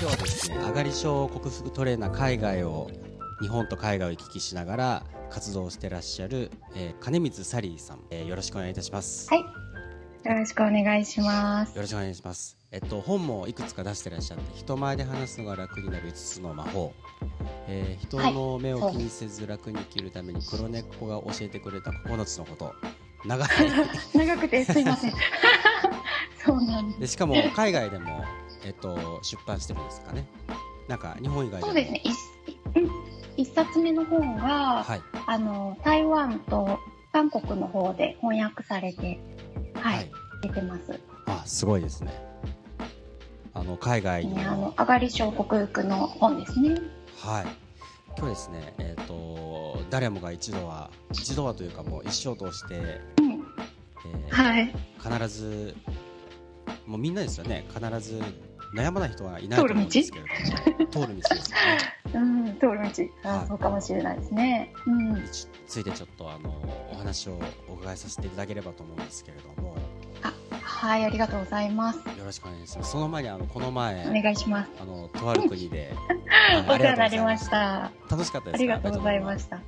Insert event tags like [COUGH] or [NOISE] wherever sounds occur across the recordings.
日はですね上がり症克服トレーナー海外を日本と海外を行き来しながら活動してらっしゃる、えー、金光サリーさん、えー、よろしくお願いいたします。はい。よろしくお願いします。よろしくお願いします。えっと本もいくつか出してらっしゃって人前で話すのが楽になる5つの魔法。えー、人の目を気にせず楽に生きるために黒猫が教えてくれた9つのこと。[LAUGHS] 長い長くてすいません。[LAUGHS] そうなんでしかも海外でも、えっと、出版してるんですかね。なんか日本以外でそうですね。一冊目の本が、はい、あの台湾と韓国の方で翻訳されて、はい、はい、出てます。あすごいですね。あの海外に、ね、あの上がり症克服の本ですね。はい。今日ですねえっ、ー、と誰もが一度は一度はというかもう一生通して、うん。えー、はい、必ずもうみんなですよね。必ず悩まない人はいないと思うんですけれども通る道？ですよね。うん、通る道、あ、そうかもしれないですね。うん、ついてちょっとあのお話をお伺いさせていただければと思うんですけれども。あ、はい、ありがとうございます。よろしくお願いします。その前にあのこの前お願いします。あのとある国で [LAUGHS] お世話になりました。楽しかったですありがとうございました。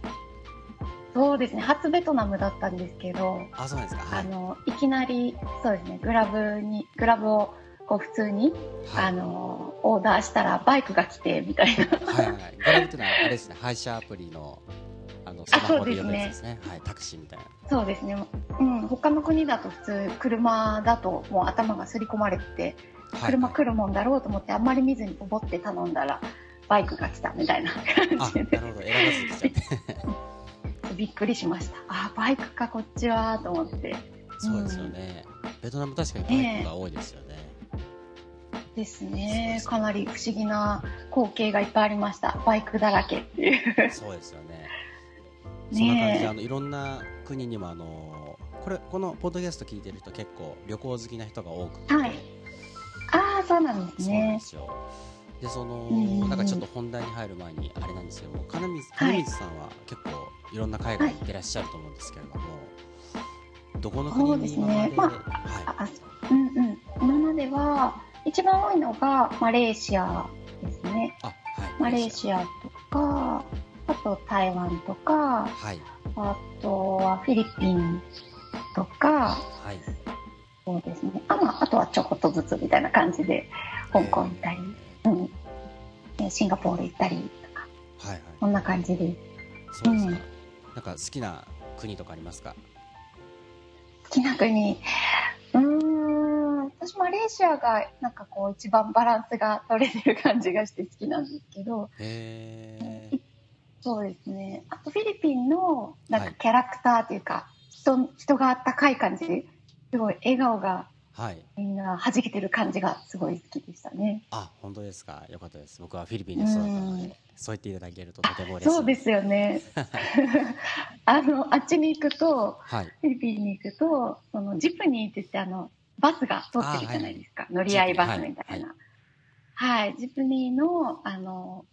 そうですね初ベトナムだったんですけどあそうなんですか、はい、あのいきなりそうですねグラブにグラブをこう普通に、はい、あのオーダーしたらバイクが来てみたいな。はいはい。グラブっていうのはあれですね配車アプリのあのスマホで呼ぶやつですね、ね、はい、タクシーみたいな。そうですね、うん、他の国だと普通車だともう頭が刷り込まれて車来るもんだろうと思ってあんまり見ずにポボって頼んだらバイクが来たみたいな感じで。なるほど。選ばずに来ちゃって。[LAUGHS] びっくりしました。あバイクかこっちはと思って。そうですよね、うん、ベトナム確かにバイクが多いですよね、えー、ですね。かなり不思議な光景がいっぱいありました。バイクだらけっていう。そうですよね。そんな感じで、あのいろんな国にもあのこれこのポッドキャスト聞いてる人結構旅行好きな人が多くて、はい、ああそうなんですね。でその、うん、なんかちょっと本題に入る前にあれなんですけど金水金水さんは結構いろんな海外に行ってらっしゃると思うんですけれども、はい、どこの国に今まで、ね。まあ、はい、うんうん。今までは一番多いのがマレーシアですね、はい、マレーシアとかあと台湾とか、はい、あとはフィリピンとか、はい、そうですね。あ,、まあ、あとはちょこっとずつみたいな感じで香港行ったり、うん、シンガポール行ったりとか、はいはい、こんな感じで。そうですか、うん。なんか好きな国とかありますか？好きな国うん私マレーシアがなんかこう一番バランスが取れてる感じがして好きなんですけどへそうですねあとフィリピンのなんかキャラクターというか、はい、人人があったかい感じすごい笑顔がはい、みんな弾けてる感じがすごい好きでしたね。あ、本当ですか？よかったです。僕はフィリピンで育ったので、そう言っていただけるととても嬉しい。そうですよね。[LAUGHS] あのあっちに行くと、はい、フィリピンに行くと、そのジプニーって言ってあのバスが通ってるじゃないですか。はい、乗り合いバスみたいな。はい、はい、ジプニーのあの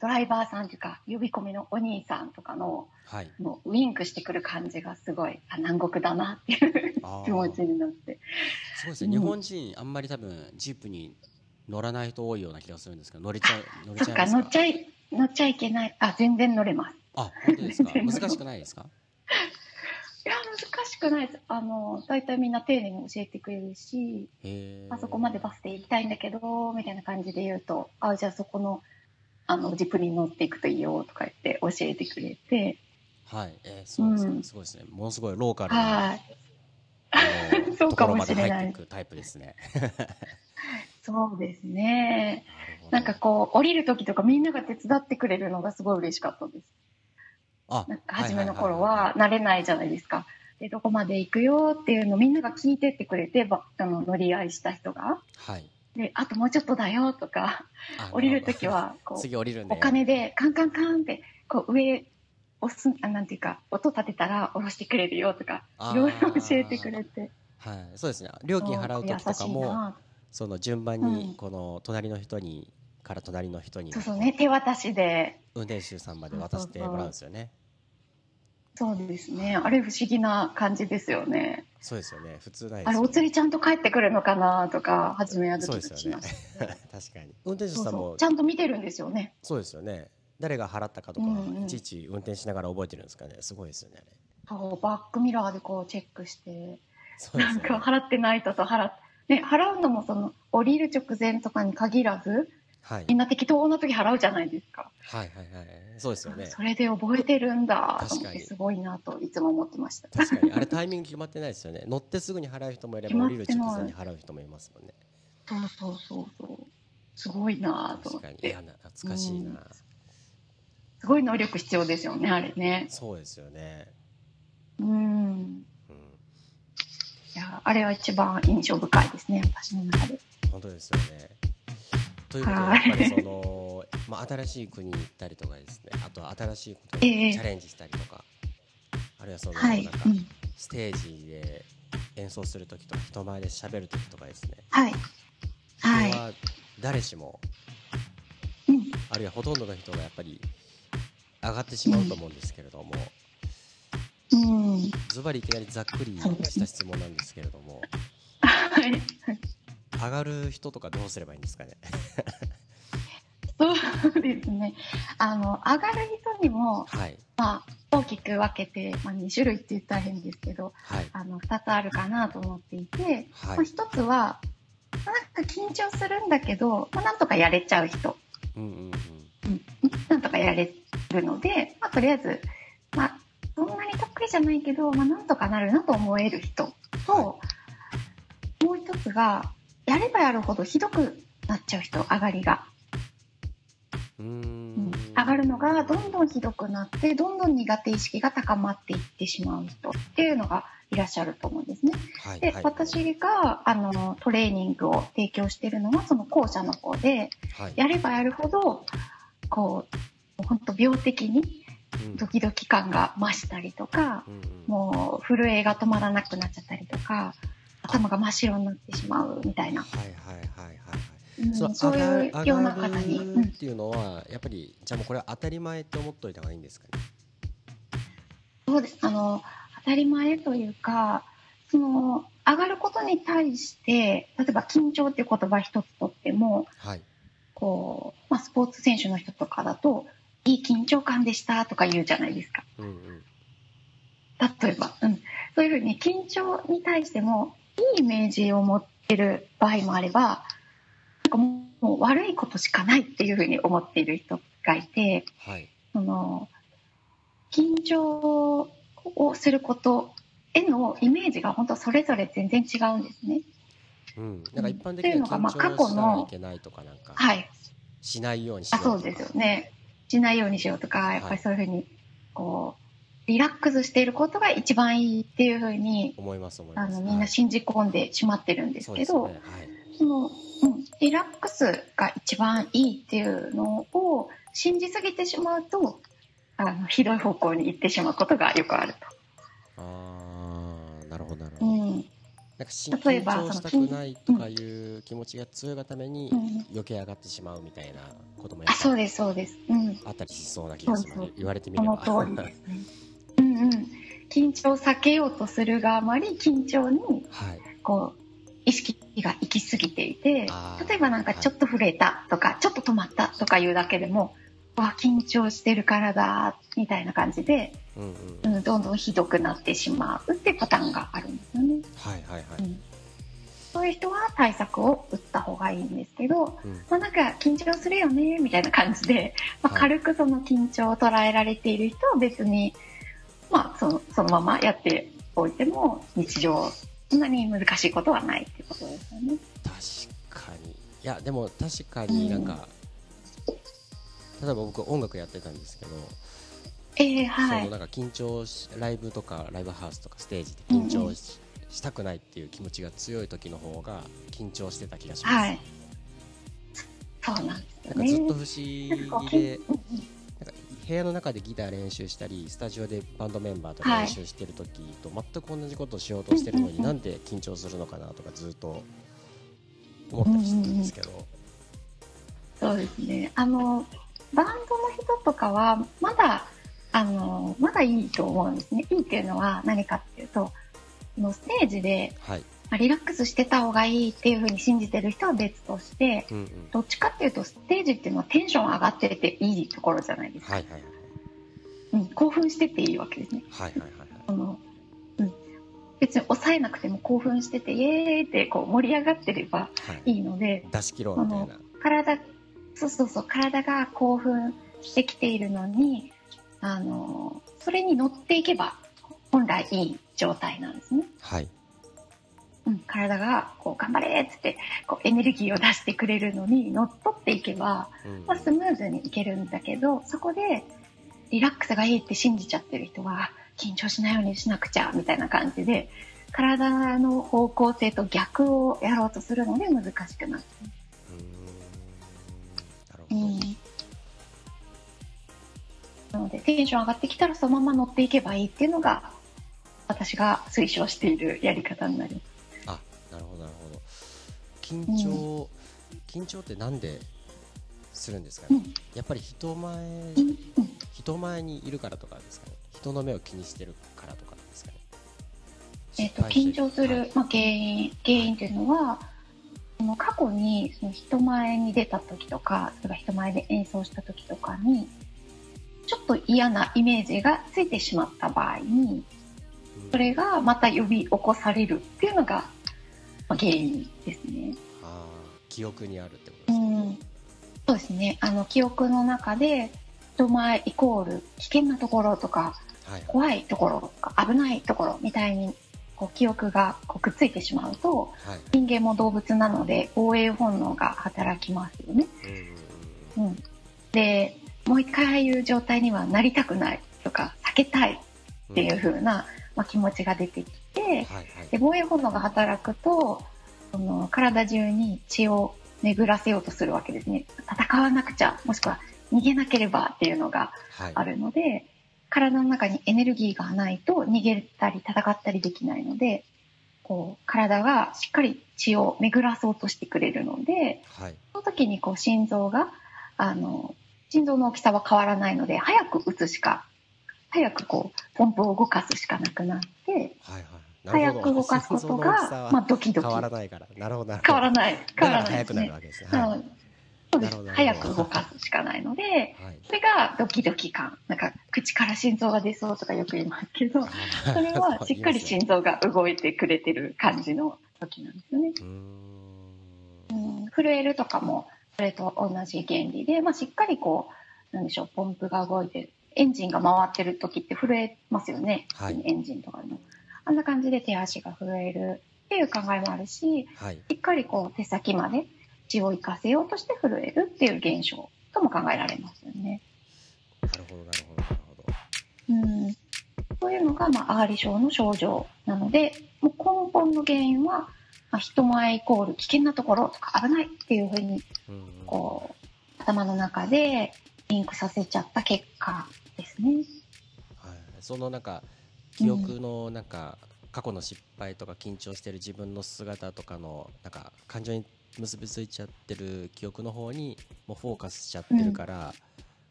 ドライバーさんというか呼び込みのお兄さんとかの,、はい、もうウインクしてくる感じがすごいあ南国だなっていう気持ちになって。そうですね、うん、日本人あんまり多分ジープに乗らない人多いような気がするんですけど乗れちゃ乗れちゃいますか乗っちゃい乗っちゃいけない。あ全然乗れます。あ本当ですか？[LAUGHS] 難しくないですか？しくないです。あの大体みんな丁寧に教えてくれるしあそこまでバスで行きたいんだけどみたいな感じで言うとあじゃあそこのあのジプに乗っていくといいよとか言って教えてくれて。はい、えー、そうですね、うん、すごいですね。ものすごいローカルな、はい、[LAUGHS] そうかもしれない。タイプですね。[LAUGHS] そうですね。なんかこう降りる時とかみんなが手伝ってくれるのがすごい嬉しかったです。あなんか初めの頃は慣れないじゃないですか、でどこまで行くよっていうのをみんなが聞いてってくれてばあの乗り合いした人が、はい、であともうちょっとだよとか [LAUGHS] 降りる時はこう次降りるんお金でカンカンカンってこう上押すあなんていうか音立てたら下ろしてくれるよとかいろいろ教えてくれて、はい、そうですね。料金払う時とかもその順番にこの隣の人に、から隣の人にそうそうね。手渡しで。運転手さんまで渡してもらうんですよね。そうですね。あれ不思議な感じですよね。そうですよね。普通ない、ね、あれお釣りちゃんと帰ってくるのかなとか初めはドキドキしまし、ね、[LAUGHS] 確かに。運転手さんもちゃんと見てるんですよね。そうですよね。誰が払ったかとか、うんうん、いちいち運転しながら覚えてるんですかね。すごいですよね。そうバックミラーでこうチェックして、ね、なんか払ってない人と払ね払うのもその降りる直前とかに限らず。はい、みんな適当な時払うじゃないですか。はいはいはい。そうですよね。それで覚えてるんだと思ってすごいなといつも思ってました。確かに。あれタイミング決まってないですよね。[LAUGHS] 乗ってすぐに払う人もいれば降りる直前に払う人もいますもんね。そうそうそうそう。すごいなと思って。確かに。いや懐かしいな、うん、すごい能力必要ですよねあれね。そうですよね。うん。うん、いやあれは一番印象深いですね私の中で。本当ですよね。ということで、やっぱりその、[LAUGHS] まあ、新しい国に行ったりとかですね、あとは新しいことにチャレンジしたりとか、えー、あるいはその、なんか、ステージで演奏する時とか、人前で喋る時とかですね、はい。はい。は誰しも、うん、あるいはほとんどの人がやっぱり上がってしまうと思うんですけれども、ズバリいきなりざっくりした質問なんですけれども、[LAUGHS] はい。上がる人とかどうすればいいんですかね？[LAUGHS] そうですね。あの上がる人にも、はい、まあ、大きく分けて、まあ、2種類って言ったら変ですけど、はい、あの2つあるかなと思っていて、はい、まあ、1つは、まあ、なんか緊張するんだけど、まあ、なんとかやれちゃう人、うんうんうん。うん、なんとかやれるので、まあ、とりあえず、まあ、そんなに得意じゃないけど、まあ、なんとかなるなと思える人と、もう一つがやればやるほどひどくなっちゃう人上がりが。うん。上がるのがどんどんひどくなってどんどん苦手意識が高まっていってしまう人っていうのがいらっしゃると思うんですね。はい、で、はい、私があのトレーニングを提供しているのはその後者の方で、はい、やればやるほどこう本当病的にドキドキ感が増したりとか、うん、もう震えが止まらなくなっちゃったりとか頭が真っ白になってしまうみたいな。はいはいはいはい。うん、そそういうような方に。っていうのは、やっぱりじゃあもうこれは当たり前って思っといた方がいいんですかね？そうです。あの当たり前というか、その上がることに対して例えば緊張っていう言葉一つとっても、はい、こうまあスポーツ選手の人とかだといい緊張感でしたとか言うじゃないですか。うんうん、例えば、うん、そういうふうに緊張に対してもいいイメージを持ってる場合もあればなんかもう悪いことしかないっていうふうに思っている人がいて、はい、その緊張をすることへのイメージが本当それぞれ全然違うんですね。うん、なんか一般的には緊張したらいけないとかなんか、はい、しないようにしようとか。そうですよね。しないようにしようとかやっぱりそういうふうにこうリラックスしていることが一番いいっていうふうに思いますあのみんな信じ込んでしまってるんですけど、はい、その、うん、リラックスが一番いいっていうのを信じすぎてしまうとあのひどい方向に行ってしまうことがよくあると。あなるほどなるほど。うん。なんか例えば緊張したくないとかいう気持ちが強いがために余計上がってしまうみたいなこともやっぱ、あそうですそうです、うん、あったりしそうな気がす。るので言われてみれば。その通りですねうんうん、緊張を避けようとするがあまり緊張にこう意識が行き過ぎていて例えばなんかちょっと震えたとか、はい、ちょっと止まったとかいうだけでもわ緊張してるからだみたいな感じで、うん、うん。うん、どんどんひどくなってしまうってパターンがあるんですよね。はいはいはい、うん。そういう人は対策を打った方がいいんですけど、うん、まあ、なんか緊張するよねみたいな感じで、まあ、軽くその緊張を捉えられている人は別にまあ、そのそのままやっておいても日常そんなに難しいことはないっていうことですよね。確かにいやでも確かになんか、うん、例えば僕音楽やってたんですけど、えーはい、そのなんか緊張しライブとかライブハウスとかステージで緊張しうん、したくないっていう気持ちが強い時の方が緊張してた気がします。はい、そうなんですね。なんかずっと不思議で。部屋の中でギター練習したりスタジオでバンドメンバーと練習してる時と全く同じことをしようとしてるのに、なんで緊張するのかなとかずっと思ったりしてるんですけど、そうですね。あのバンドの人とかはまだあの、まだいいと思うんですね。いいっていうのは何かっていうと、のステージで、はい、まあ、リラックスしてた方がいいっていうふうに信じてる人は別として、うんうん、どっちかっていうとステージっていうのはテンション上がってていいところじゃないですか。はいはいはいうん、興奮してていいわけですね。はいはいはい、はい、あのうん、別に抑えなくても興奮しててイエーイってこう盛り上がってればいいので、はい、出し切ろうみたいな体そうそうそう体が興奮してきているのにあのそれに乗っていけば本来いい状態なんですね。はい。うん、体がこう頑張れっつってこうエネルギーを出してくれるのに乗っ取っていけば、うん、まあ、スムーズにいけるんだけどそこでリラックスがいいって信じちゃってる人は緊張しないようにしなくちゃみたいな感じで体の方向性と逆をやろうとするので難しくなって。うん、なのでテンション上がってきたらそのまま乗っていけばいいっていうのが私が推奨しているやり方になります。緊張、うん、緊張ってなんでするんですかね、うん、やっぱり人前、うん、人前にいるからとかですかね？人の目を気にしてるからとかですかね？えっ、と緊張する、はい、まあ、原因原因というのはその過去にその人前に出た時とかそれから人前で演奏した時とかにちょっと嫌なイメージがついてしまった場合にそれがまた呼び起こされるっていうのが原因ですね。あ記憶にあるってことですね。うん、そうですね。あの記憶の中で人前イコール危険なところとか、はい、怖いところとか危ないところみたいにこう記憶がこうくっついてしまうと、はい、人間も動物なので防衛本能が働きますよね。うん、うん、でもう一回ああいう状態にはなりたくないとか避けたいっていう風な、まあ、気持ちが出てきて、はいはい、で防衛本能が働くとその体中に血を巡らせようとするわけですね。戦わなくちゃもしくは逃げなければっていうのがあるので、はい、体の中にエネルギーがないと逃げたり戦ったりできないのでこう体がしっかり血を巡らそうとしてくれるので、はい、その時にこう心臓があの心臓の大きさは変わらないので早く打つしか早くこうポンプを動かすしかなくなって、はいはい、早く動かすことが、まあ、ドキドキ。変わらないから。なるほど変わらない。変わらない。早くなるわけですね、はい、そうです。早く動かすしかないので、はい、それがドキドキ感。なんか口から心臓が出そうとかよく言いますけどそれは [LAUGHS] しっかり心臓が動いてくれてる感じの時なんですよね。うん。震えるとかもそれと同じ原理で、まあ、しっかりこうなんでしょうポンプが動いてエンジンが回ってる時って震えますよね、はい、エンジンとかの。あんな感じで手足が震えるっていう考えもあるし、はい、しっかりこう手先まで血を生かせようとして震えるっていう現象とも考えられますよね。なるほど、なるほど、なるほど。うん。そういうのが、まあ、アーリ症の症状なので、もう根本の原因は、まあ、人前イコール危険なところとか危ないっていうふうに、こう、頭の中でリンクさせちゃった結果ですね。はい、そのなんか記憶のなんか、過去の失敗とか緊張してる自分の姿とかのなんか感情に結びついちゃってる記憶の方にもうフォーカスしちゃってるから、うん、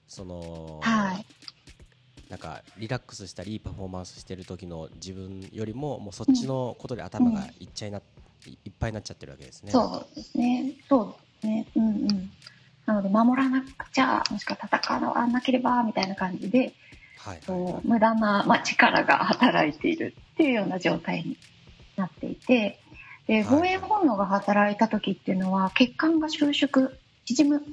その、はい、なんかリラックスしたりいいパフォーマンスしてる時の自分よりももうそっちのことで頭がいっちゃいな、うん、いっぱいになっちゃってるわけですね。そうですね。そうですね。うんうん。なので守らなくちゃもしくは戦わなければみたいな感じで、はいはい、無駄な、まあ、力が働いているっていうような状態になっていてで防衛本能が働いた時っていうのは血管が収縮縮む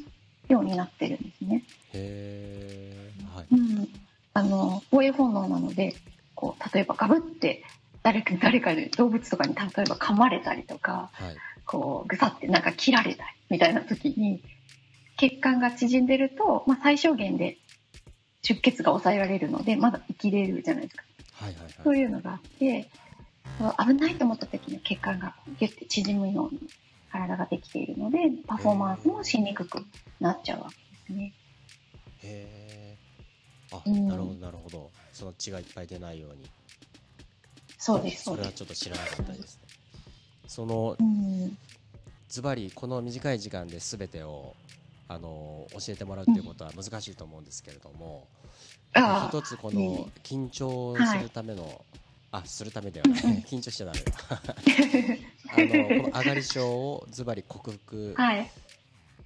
ようになってるんですね。へはい。うん、あの防衛本能なのでこう例えばガブって誰か [LAUGHS] 誰かで動物とかに例えば噛まれたりとか、はい、こうぐさってなんか切られたりみたいな時に血管が縮んでると、まあ、最小限で出血が抑えられるのでまだ生きれるじゃないですか、はいはいはい、そういうのがあって危ないと思った時に血管がギュッて縮むように体ができているのでパフォーマンスもしにくくなっちゃうわけですね。へあ、うん、なるほどなるほど。その血がいっぱい出ないように。そうですそれはちょっと知らなかったですね。その、うん、ズバリこの短い時間で全てをあの教えてもらうということは難しいと思うんですけれども、うん、一つこの緊張するための、はい、あするためではない、緊張しちゃダメだ。[LAUGHS] あのこの上がり症をズバリ克服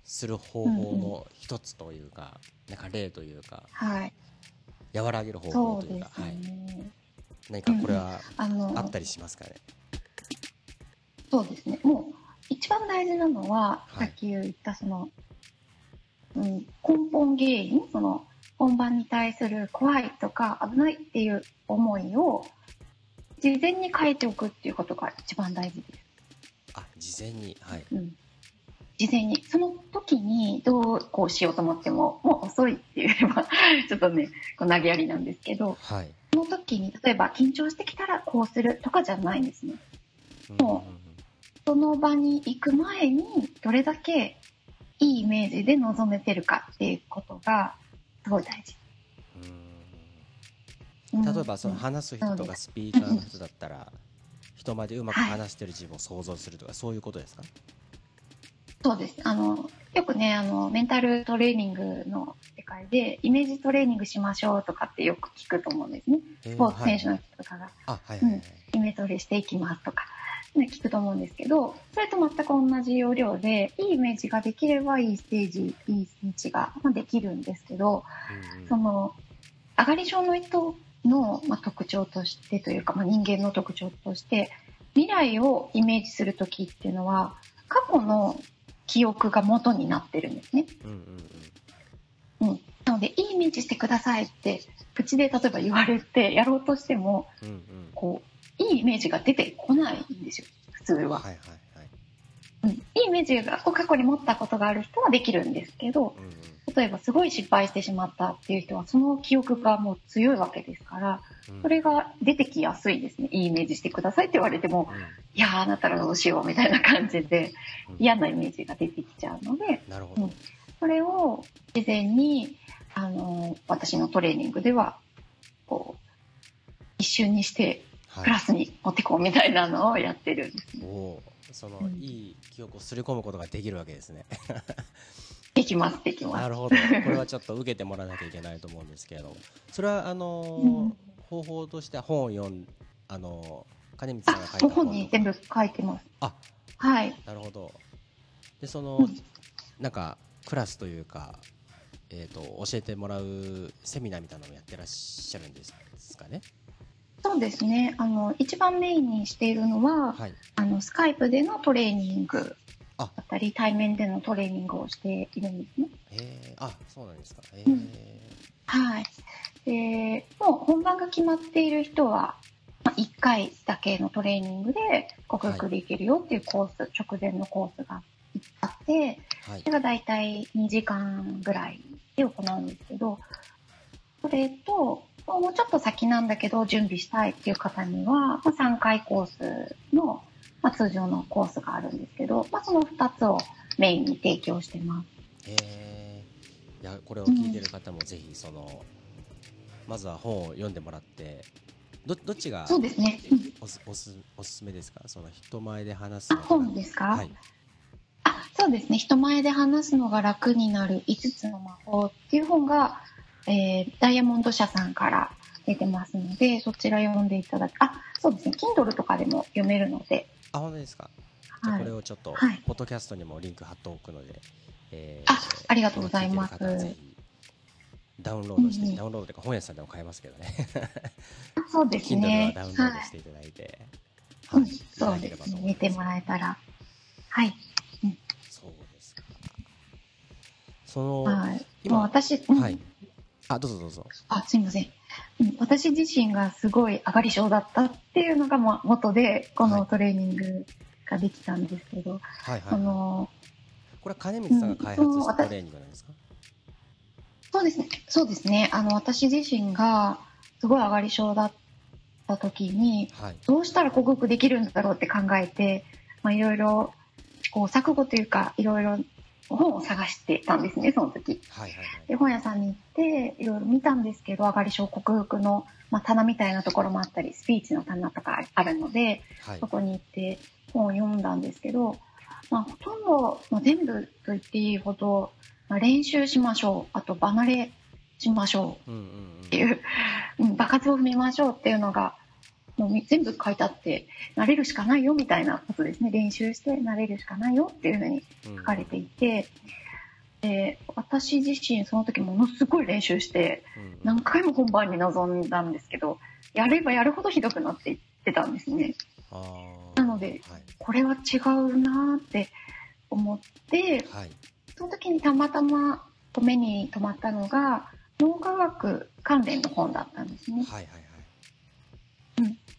する方法の一つというか、なんか例というか、はい、和らげる方法というか、ね、はい、何かこれはあったりしますかね、そうですね。もう一番大事なのは、さっき言ったその、うん、根本原因その本番に対する怖いとか危ないっていう思いを事前に書いておくっていうことが一番大事です。あ事前にはい、うん、事前に。その時にどうこうしようと思ってももう遅いって言えばちょっとねこう投げやりなんですけど、はい、その時に例えば緊張してきたらこうするとかじゃないんですね。もうその場に行く前にどれだけいいイメージで臨めてるかっていうことがすごい大事。例えばその話す人とかスピーカーの人だったら人前でうまく話してる自分を想像するとかそういうことですか？そうです。あのよくねあのメンタルトレーニングの世界でイメージトレーニングしましょうとかってよく聞くと思うんですね。スポーツ選手の人とかが、イメトレしていきますとかね、聞くと思うんですけど、それと全く同じ要領で、いいイメージができればいいステージ、いいスピーチができるんですけど、うんうん、その、上がり症の人の、まあ、特徴としてというか、まあ、人間の特徴として、未来をイメージするときっていうのは、過去の記憶が元になってるんですね。うん、うんうん、なので、いいイメージしてくださいって、口で例えば言われてやろうとしても、うんうん、こう、いいイメージが出てこないんですよ普通は。はいはいはい。うん、いいイメージが過去に持ったことがある人はできるんですけど、うんうん、例えばすごい失敗してしまったっていう人はその記憶がもう強いわけですから、うん、それが出てきやすいですね。いいイメージしてくださいって言われても、うん、いやーあなたらどうしようみたいな感じで嫌なイメージが出てきちゃうので、なるほど。それを事前にあの私のトレーニングではこう一瞬にしてクラスに持ってこうみたいなのをやってるんですね。おその、うん、いい記憶をすり込むことができるわけですね。[LAUGHS] できます、できます。なるほど。これはちょっと受けてもらわなきゃいけないと思うんですけど、それはあのーうん、方法として本を読んあのー、金光さんが書いた本に全部書いてます。あ、はい。なるほど。でその、うん、なんかクラスというか。えーと、と教えてもらうセミナーみたいなのをやってらっしゃるんですかね？そうですね。あの一番メインにしているのは、はい、あのスカイプでのトレーニングだったり対面でのトレーニングをしているんですね。えあそうなんですか、えー、うん、はい。でもう本番が決まっている人は、まあ、1回だけのトレーニングで克服できるよっていうコース、はい、直前のコースがあって、はい、それが大体2時間ぐらいで行うんですけどそれともうちょっと先なんだけど準備したいっていう方には、まあ、3回コースの、まあ、通常のコースがあるんですけど、まあ、その2つをメインに提供してます。えー、いやこれを聞いてる方もぜひその、うん、まずは本を読んでもらってどどっちがそうですね、おすおすおすすめですか？その人前で話すの本ですか、はい、あそうですね。人前で話すのが楽になる5つの魔法っていう本がえー、ダイヤモンド社さんから出てますので、そちら読んでいただき、あ、そうですね、Kindle とかでも読めるので。あ、本当ですか？じゃこれをちょっと、はい、ポッドキャストにもリンク貼っておくので、えー、あ、ありがとうございます。ダウンロードして、うんうん、ダウンロードというか本屋さんでも買えますけどね。そうですね。Kindle はダウンロードしていただいて、はい、うん、そうですね。見てもらえたら。はい。うん、そうですか。その、はい、今、私、うん、はい。あ、どうぞどうぞ。あ、すみません。私自身がすごい上がり症だったっていうのが元で、このトレーニングができたんですけど、はいはい、のこれは金光さんが開発したトレーニングなんですか、そうですね。そうですね。あの、私自身がすごい上がり症だった時に、はい、どうしたら克服できるんだろうって考えて、まあ、いろいろ試行錯誤というか、いろいろ本を探してたんですね、その時。はいはいはい、で、本屋さんに行って、いろいろ見たんですけど、上がり症克服の、まあ、棚みたいなところもあったり、スピーチの棚とかあるので、はい、そこに行って本を読んだんですけど、まあ、ほとんど、まあ、全部と言っていいほど、練習しましょうあと離れしましょうっていう,、うん、場数を踏みましょうっていうのがもう全部書いてあって慣れるしかないよみたいなことですね。練習して慣れるしかないよっていうふうに書かれていて、うん、で私自身その時ものすごい練習して何回も本番に臨んだんですけどやればやるほどひどくなっていってたんですね。なので、はい、これは違うなって思って、はい、その時にたまたま目に留まったのが脳科学関連の本だったんですね。はいはい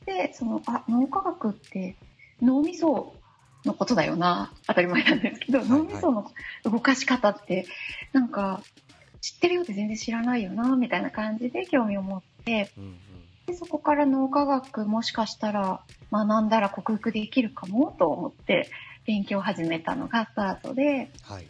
でそのあ脳科学って脳みそのことだよな。当たり前なんですけど、はいはい、脳みその動かし方ってなんか知ってるようで全然知らないよなみたいな感じで興味を持って、うんうん、でそこから脳科学もしかしたら学んだら克服できるかもと思って勉強を始めたのがスタートで、はい、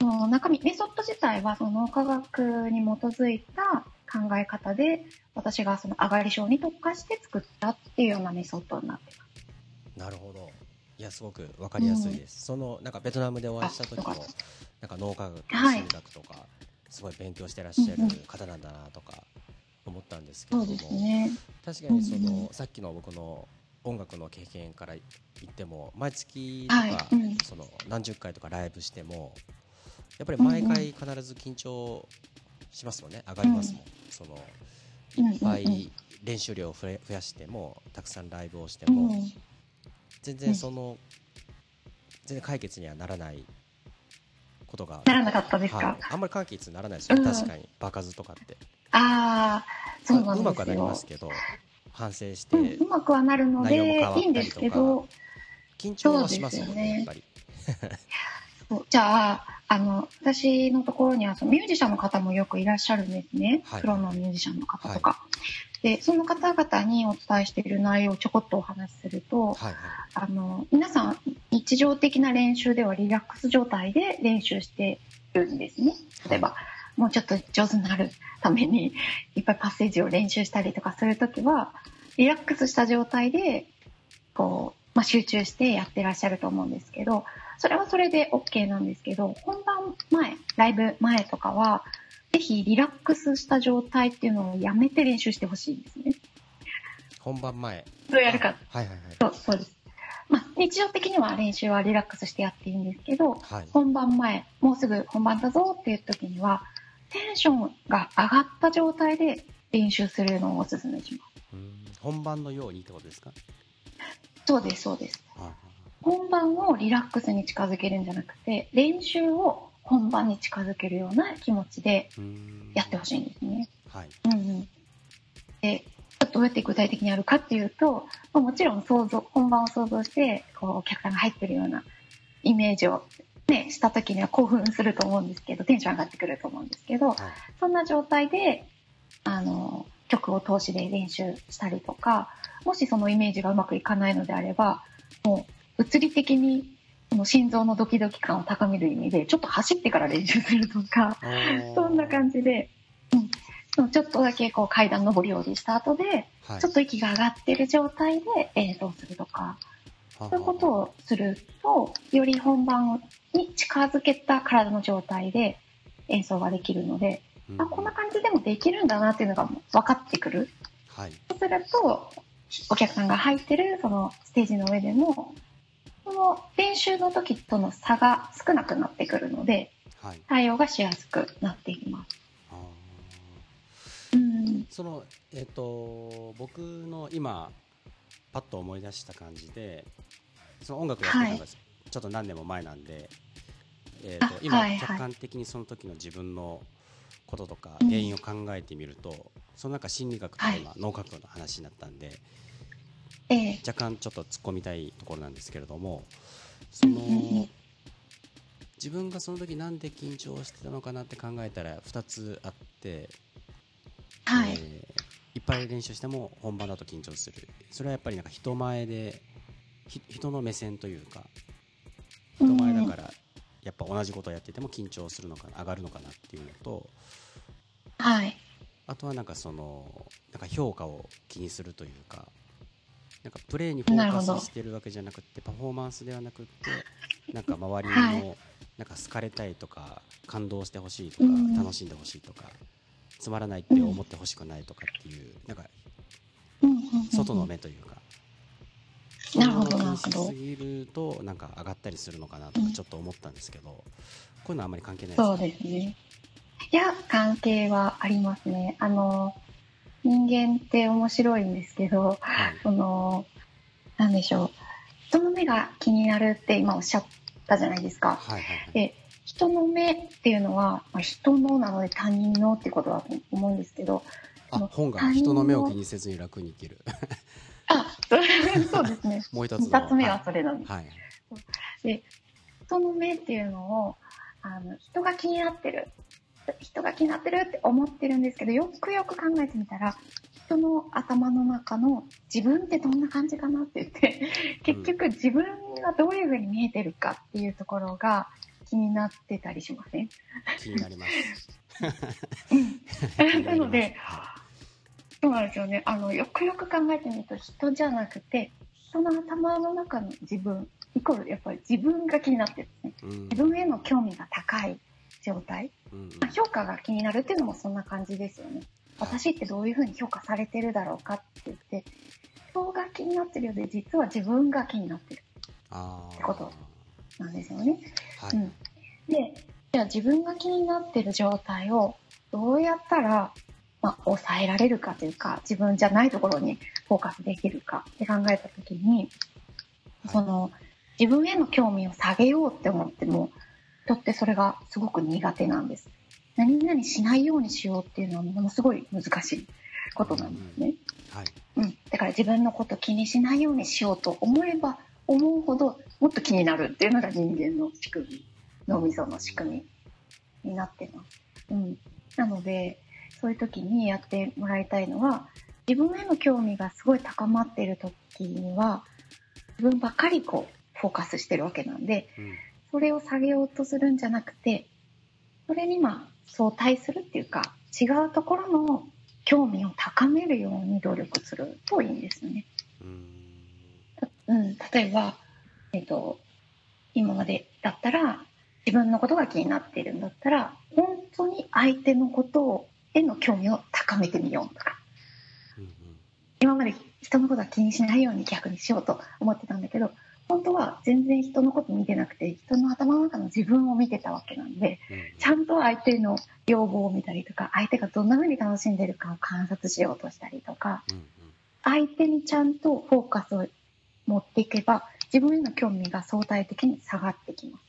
その中身メソッド自体はその脳科学に基づいた考え方で私がその上がり症に特化して作ったっていうようなメソッドになってます。なるほど。いやすごく分かりやすいです、うん、そのなんかベトナムでお会いした時もなんか脳科学心理学とか、すごい勉強してらっしゃる方なんだなとか思ったんですけれども、ね、確かにその、うんうん、さっきの僕の音楽の経験から言っても毎月とか、はいうん、その何十回とかライブしてもやっぱり毎回必ず緊張しますもんね。上がりますもん、そのいっぱい練習量を増やしてもたくさんライブをしても、全然その、全然解決にはならないことがならなかったですか、はい、あんまり解決にならないですよ、確かに。場数とかって。ああそうなんですよ、うまくはなりますけど反省して、うん、うまくはなるのでいいんですけど。緊張はしますよね、ね、やっぱり。[LAUGHS] じゃああの私のところにはそのミュージシャンの方もよくいらっしゃるんですね、はい、プロのミュージシャンの方とか、はい、でその方々にお伝えしている内容をちょこっとお話しすると、はいはい、あの皆さん日常的な練習ではリラックス状態で練習してるんですね。例えば、もうちょっと上手になるためにいっぱいパッセージを練習したりとかするときはリラックスした状態でこう、まあ、集中してやってらっしゃると思うんですけどそれはそれで OK なんですけど本番前ライブ前とかはぜひリラックスした状態っていうのをやめて練習してほしいんですね。本番前どうやるか。はいはいはい。そうそうです。まあ、日常的には練習はリラックスしてやっていいんですけど、はい、本番前、もうすぐ本番だぞっていう時には、テンションが上がった状態で練習するのをおすすめします。本番のようにってことですか？そうです、そうです。本番をリラックスに近づけるんじゃなくて、練習を本番に近づけるような気持ちでやってほしいんですね。はい。うんうん。で、どうやって具体的にやるかっていうと、まもちろん想像、本番を想像して、こう、お客さんが入ってるようなイメージをね、した時には興奮すると思うんですけど、テンション上がってくると思うんですけど、はい、そんな状態で、あの、曲を通しで練習したりとか、もしそのイメージがうまくいかないのであれば、もう物理的にその心臓のドキドキ感を高める意味で、ちょっと走ってから練習するとか、そんな感じで、うん、ちょっとだけこう階段上り下りした後で、はい、ちょっと息が上がってる状態で演奏するとか、そういうことをすると、より本番に近づけた体の状態で演奏ができるので、うん、あこんな感じでもできるんだなっていうのが分かってくる。はい、そうすると、お客さんが入ってるそのステージの上でも、その練習の時との差が少なくなってくるので、はい、対応がしやすくなっていきます。うん、そのえっ、ー、と僕の今パッと思い出した感じでその音楽やってたのが、はい、ちょっと何年も前なんで、えーと、今、客観的にその時の自分のこととか原因を考えてみると、うん、その中心理学とか今、脳科学の話になったんで、若干ちょっと突っ込みたいところなんですけれどもその、自分がその時なんで緊張してたのかなって考えたら2つあって、はい、えーいっぱい練習しても本番だと緊張する。それはやっぱりなんか人前で人の目線というか人前だからやっぱ同じことをやってても緊張するのかな上がるのかなっていうのと、はい、あとはなんかそのなんか評価を気にするというかなんかプレーにフォーカスしてるわけじゃなくてパフォーマンスではなくてなんか周りの、はい、なんか好かれたいとか感動してほしいとか、うん、楽しんでほしいとかつまらないって思ってほしくないとかっていう、うん、なんか、外の目というか。なるほどなるほどすぎるとなんか上がったりするのかなとかちょっと思ったんですけど、こういうのはあんまり関係ないですか？そうですね。いや関係はありますね。あの人間って面白いんですけど、はい、そのなんでしょう。人の目が気になるって今おっしゃったじゃないですか。はいはいはい、で人の目っていうのは、まあ、人のなので他人のってことだと思うんですけどあ本が人の目を気にせずに楽に生きる。あそうですね。[LAUGHS] もう一つ二つ目はそれなんです、はい、で人の目っていうのをあの人が気になってる人が気になってるって思ってるんですけどよくよく考えてみたら人の頭の中の自分ってどんな感じかなって言って結局自分がどういうふうに見えてるかっていうところが気になってたりしません？[LAUGHS] 気になります。なので、そうなんですよね。あの、よくよく考えてみると人じゃなくて、人の頭の中の自分、イコールやっぱり自分が気になってるんですね。うん、自分への興味が高い状態、うん、まあ、評価が気になるっていうのもそんな感じですよね。私ってどういうふうに評価されてるだろうかって言って、人が気になってるようで、実は自分が気になってる。ってことなんですよね。はい、うん、で、じゃあ自分が気になってる状態をどうやったら、まあ、抑えられるかというか、自分じゃないところにフォーカスできるかって考えたときに、その、自分への興味を下げようって思っても、人ってそれがすごく苦手なんです。何々しないようにしようっていうのはものすごい難しいことなんですね。うん、はいうん、だから自分のこと気にしないようにしようと思えば思うほどもっと気になるっていうのが人間の仕組み脳みその仕組みになってます。うん、なのでそういう時にやってもらいたいのは自分への興味がすごい高まっている時には自分ばっかりこうフォーカスしてるわけなんで、うん、それを下げようとするんじゃなくてそれにまあ相対するっていうか違うところの興味を高めるように努力するといいんですよね。うん、例えば、えっ、ー、と、今までだったら自分のことが気になっているんだったら本当に相手のことへの興味を高めてみようとか、うんうん、今まで人のことは気にしないように逆にしようと思ってたんだけど本当は全然人のこと見てなくて人の頭の中の自分を見てたわけなんで、うん、ちゃんと相手の要望を見たりとか相手がどんな風に楽しんでるかを観察しようとしたりとか、相手にちゃんとフォーカスを持っていけば自分への興味が相対的に下がってきます。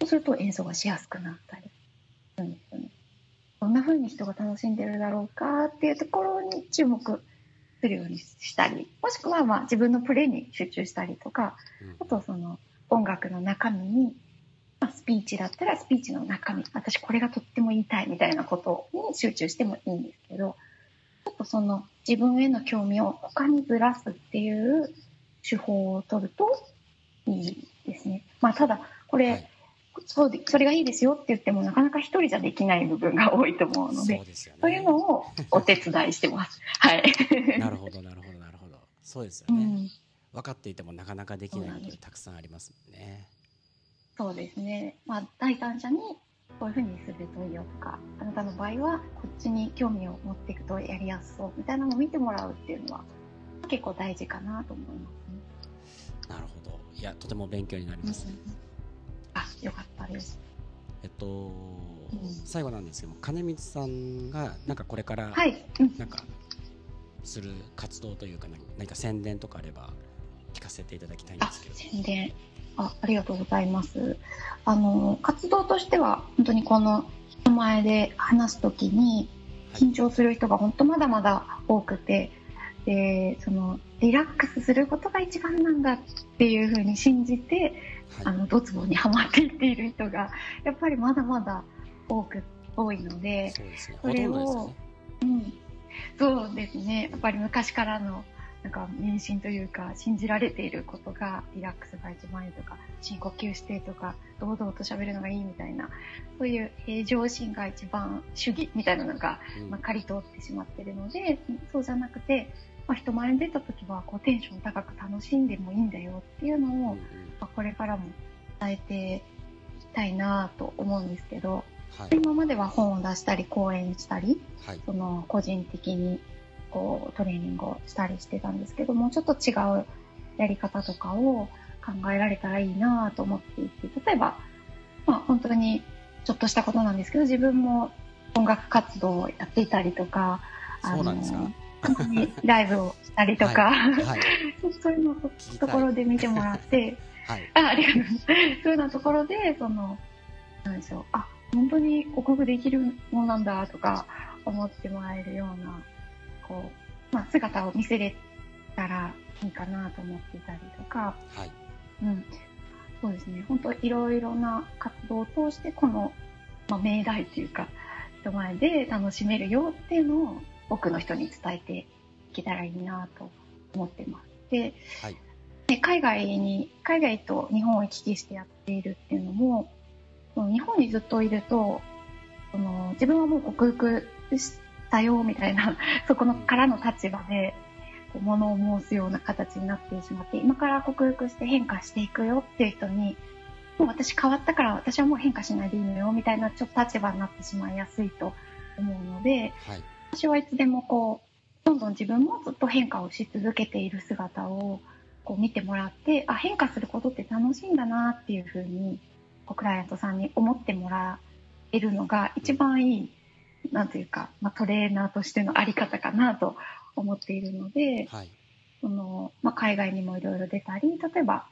そうすると演奏がしやすくなったりするんですよね。どんな風に人が楽しんでるだろうかっていうところに注目するようにしたり、もしくはまあ自分のプレイに集中したりとか、あとその音楽の中身に、まあ、スピーチだったらスピーチの中身、私これがとっても言いたいみたいなことに集中してもいいんですけど、ちょっとその自分への興味を他にずらすっていう手法を取るといいですね。まあただ、これ、はいそうでそれがいいですよって言ってもなかなか一人じゃできない部分が多いと思うのでそうですよ、ね、そういうのをお手伝いしてます。はい、[LAUGHS] なるほどなるほどなるほどそうですよね、うん、分かっていてもなかなかできないことたくさんありますもんね。そうですね、まあ、第三者にこういうふうにするといいよとかあなたの場合はこっちに興味を持っていくとやりやすそうみたいなのを見てもらうっていうのは結構大事かなと思いますね。なるほどいやとても勉強になりますね。うんあよかったです。えっと、うん、最後なんですけど金光さんがなんかこれからなんかする活動というか何か宣伝とかあれば聞かせていただきたいんですけど。宣伝。あありがとうございます。あの活動としては本当にこの人前で話す時に緊張する人が本当まだまだ多くて、はい、でそのリラックスすることが一番なんだっていうふうに信じてあのドツボにはまっていっている人がやっぱりまだまだ多く多いのでそれを、うん、そうですね。やっぱり昔からのなんか迷信というか信じられていることがリラックスが一番いいとか深呼吸してとか堂々と喋るのがいいみたいなそういう平常心が一番主義みたいなのが、まあ、刈り通ってしまっているのでそうじゃなくてまあ、人前に出た時はこうテンション高く楽しんでもいいんだよっていうのを、まあ、これからも伝えていきたいなと思うんですけど、はい、今までは本を出したり講演したり、はい、その個人的にこうトレーニングをしたりしてたんですけどもちょっと違うやり方とかを考えられたらいいなと思っていて例えば、まあ、本当にちょっとしたことなんですけど自分も音楽活動をやっていたりとかあのライブをしたりとか、そういうのところで見てもらって、はい、あありがとう。ございますそういうようなところでそのなんでしょう。あ本当に克服できるもんなんだとか思ってもらえるようなこう、まあ、姿を見せれたらいいかなと思っていたりとか、はい、うん、そうですね。本当いろいろな活動を通してこの、まあ、命題というか人前で楽しめるよっていうのを多くの人に伝えていけたらいいなと思ってます。で、はい、で海外に海外と日本を行き来してやっているっていうのも日本にずっといるとその自分はもう克服したよみたいな [LAUGHS] そこのからの立場で物を申すような形になってしまって今から克服して変化していくよっていう人にもう私変わったから私はもう変化しないでいいのよみたいなちょっと立場になってしまいやすいと思うので、はい、私はいつでもこうどんどん自分もずっと変化をし続けている姿をこう見てもらってあ変化することって楽しいんだなっていうふうにクライアントさんに思ってもらえるのが一番いい、うん、なんというか、まあ、トレーナーとしてのあり方かなと思っているので、はい、そのまあ、海外にもいろいろ出たり例えば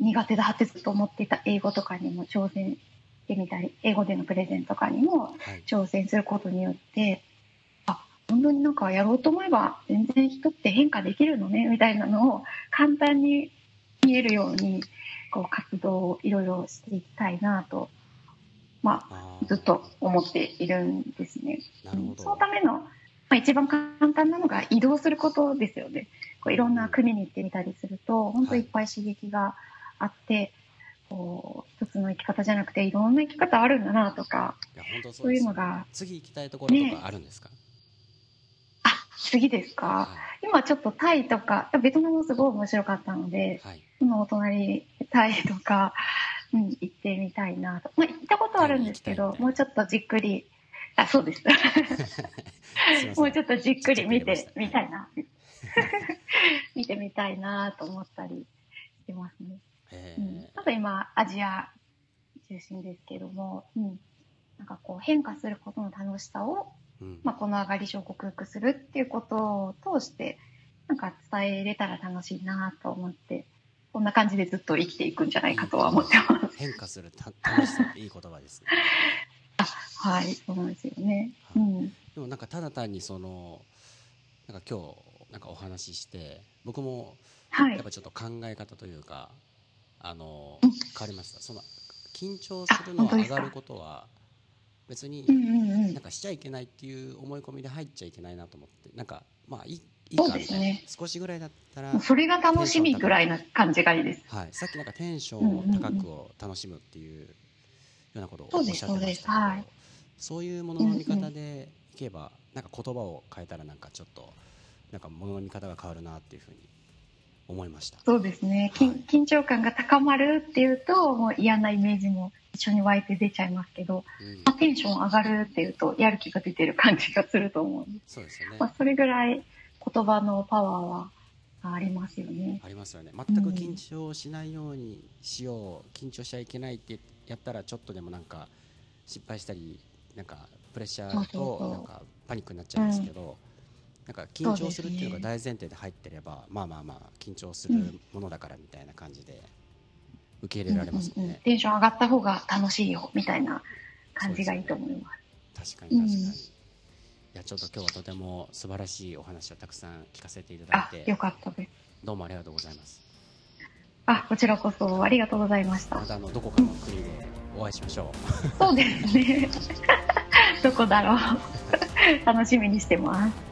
苦手だってずっと思っていた英語とかにも挑戦してみたり英語でのプレゼンとかにも挑戦することによって、はい、あ本当になんかやろうと思えば全然人って変化できるのねみたいなのを簡単に見えるようにこう活動をいろいろしていきたいなと、まあ、ずっと思っているんですね。そのためのまあ、一番簡単なのが移動することですよね。こういろんな国に行ってみたりすると、本当いっぱい刺激があって、はい、こう一つの生き方じゃなくていろんな生き方あるんだなとか、そういうのが。次行きたいところとかあるんですか、ね、あ、次ですか、はい、今ちょっとタイとか、ベトナムもすごい面白かったので、はい、今お隣タイとか、うん、行ってみたいなと。まあ、行ったことあるんですけど、もうちょっとじっくりあ、そうです。[LAUGHS] もうちょっとじっくり見てみたいな。[LAUGHS] 見てみたいなと思ったりしてますね。うん、ただ今、アジア中心ですけども、うん、なんかこう変化することの楽しさを、うん、まあ、この上がり症を克服するっていうことを通して、なんか伝えれたら楽しいなと思って、こんな感じでずっと生きていくんじゃないかとは思ってます。変化する楽しさいい言葉ですね。[LAUGHS] はい、そうなんですよね。うん、でもなんかただ単にそのなんか今日なんかお話しして僕もやっぱちょっと考え方というか、あの変わりました。その緊張するのは上がることは別になんかしちゃいけないっていう思い込みで入っちゃいけないなと思って。なんかまあいいいいかみたいな、ね、少しぐらいだったら。それが楽しみぐらいな感じがいいです、はい、さっきなんかテンションを高くを楽しむっていうようなことをおっしゃってましたけど、はい、そういうものの見方でいけば、うんうん、なんか言葉を変えたらなんかちょっとなんかものの見方が変わるなっていうふうに思いました。そうですね、はい、緊張感が高まるっていうともう嫌なイメージも一緒に湧いて出ちゃいますけど、うん、まあ、テンション上がるっていうとやる気が出てる感じがすると思うんでそうですよね、まあ、それぐらい言葉のパワーはありますよね。ありますよね。全く緊張しないようにしよう、緊張しちゃいけないってやったらちょっとでもなんか失敗したりなんかプレッシャーとなんかパニックになっちゃうんですけど、なんか緊張するっていうのが大前提で入ってれば、まあまあまあ緊張するものだからみたいな感じで受け入れられますね、テンション上がった方が楽しいよみたいな感じがいいと思います。確かに確かに、いやちょっと今日はとても素晴らしいお話をたくさん聞かせていただいてよかったです。どうもありがとうございます。あこちらこそありがとうございました。またあのどこかの国でお会いしましょう。そうですね。[LAUGHS] どこだろう。[LAUGHS] 楽しみにしてます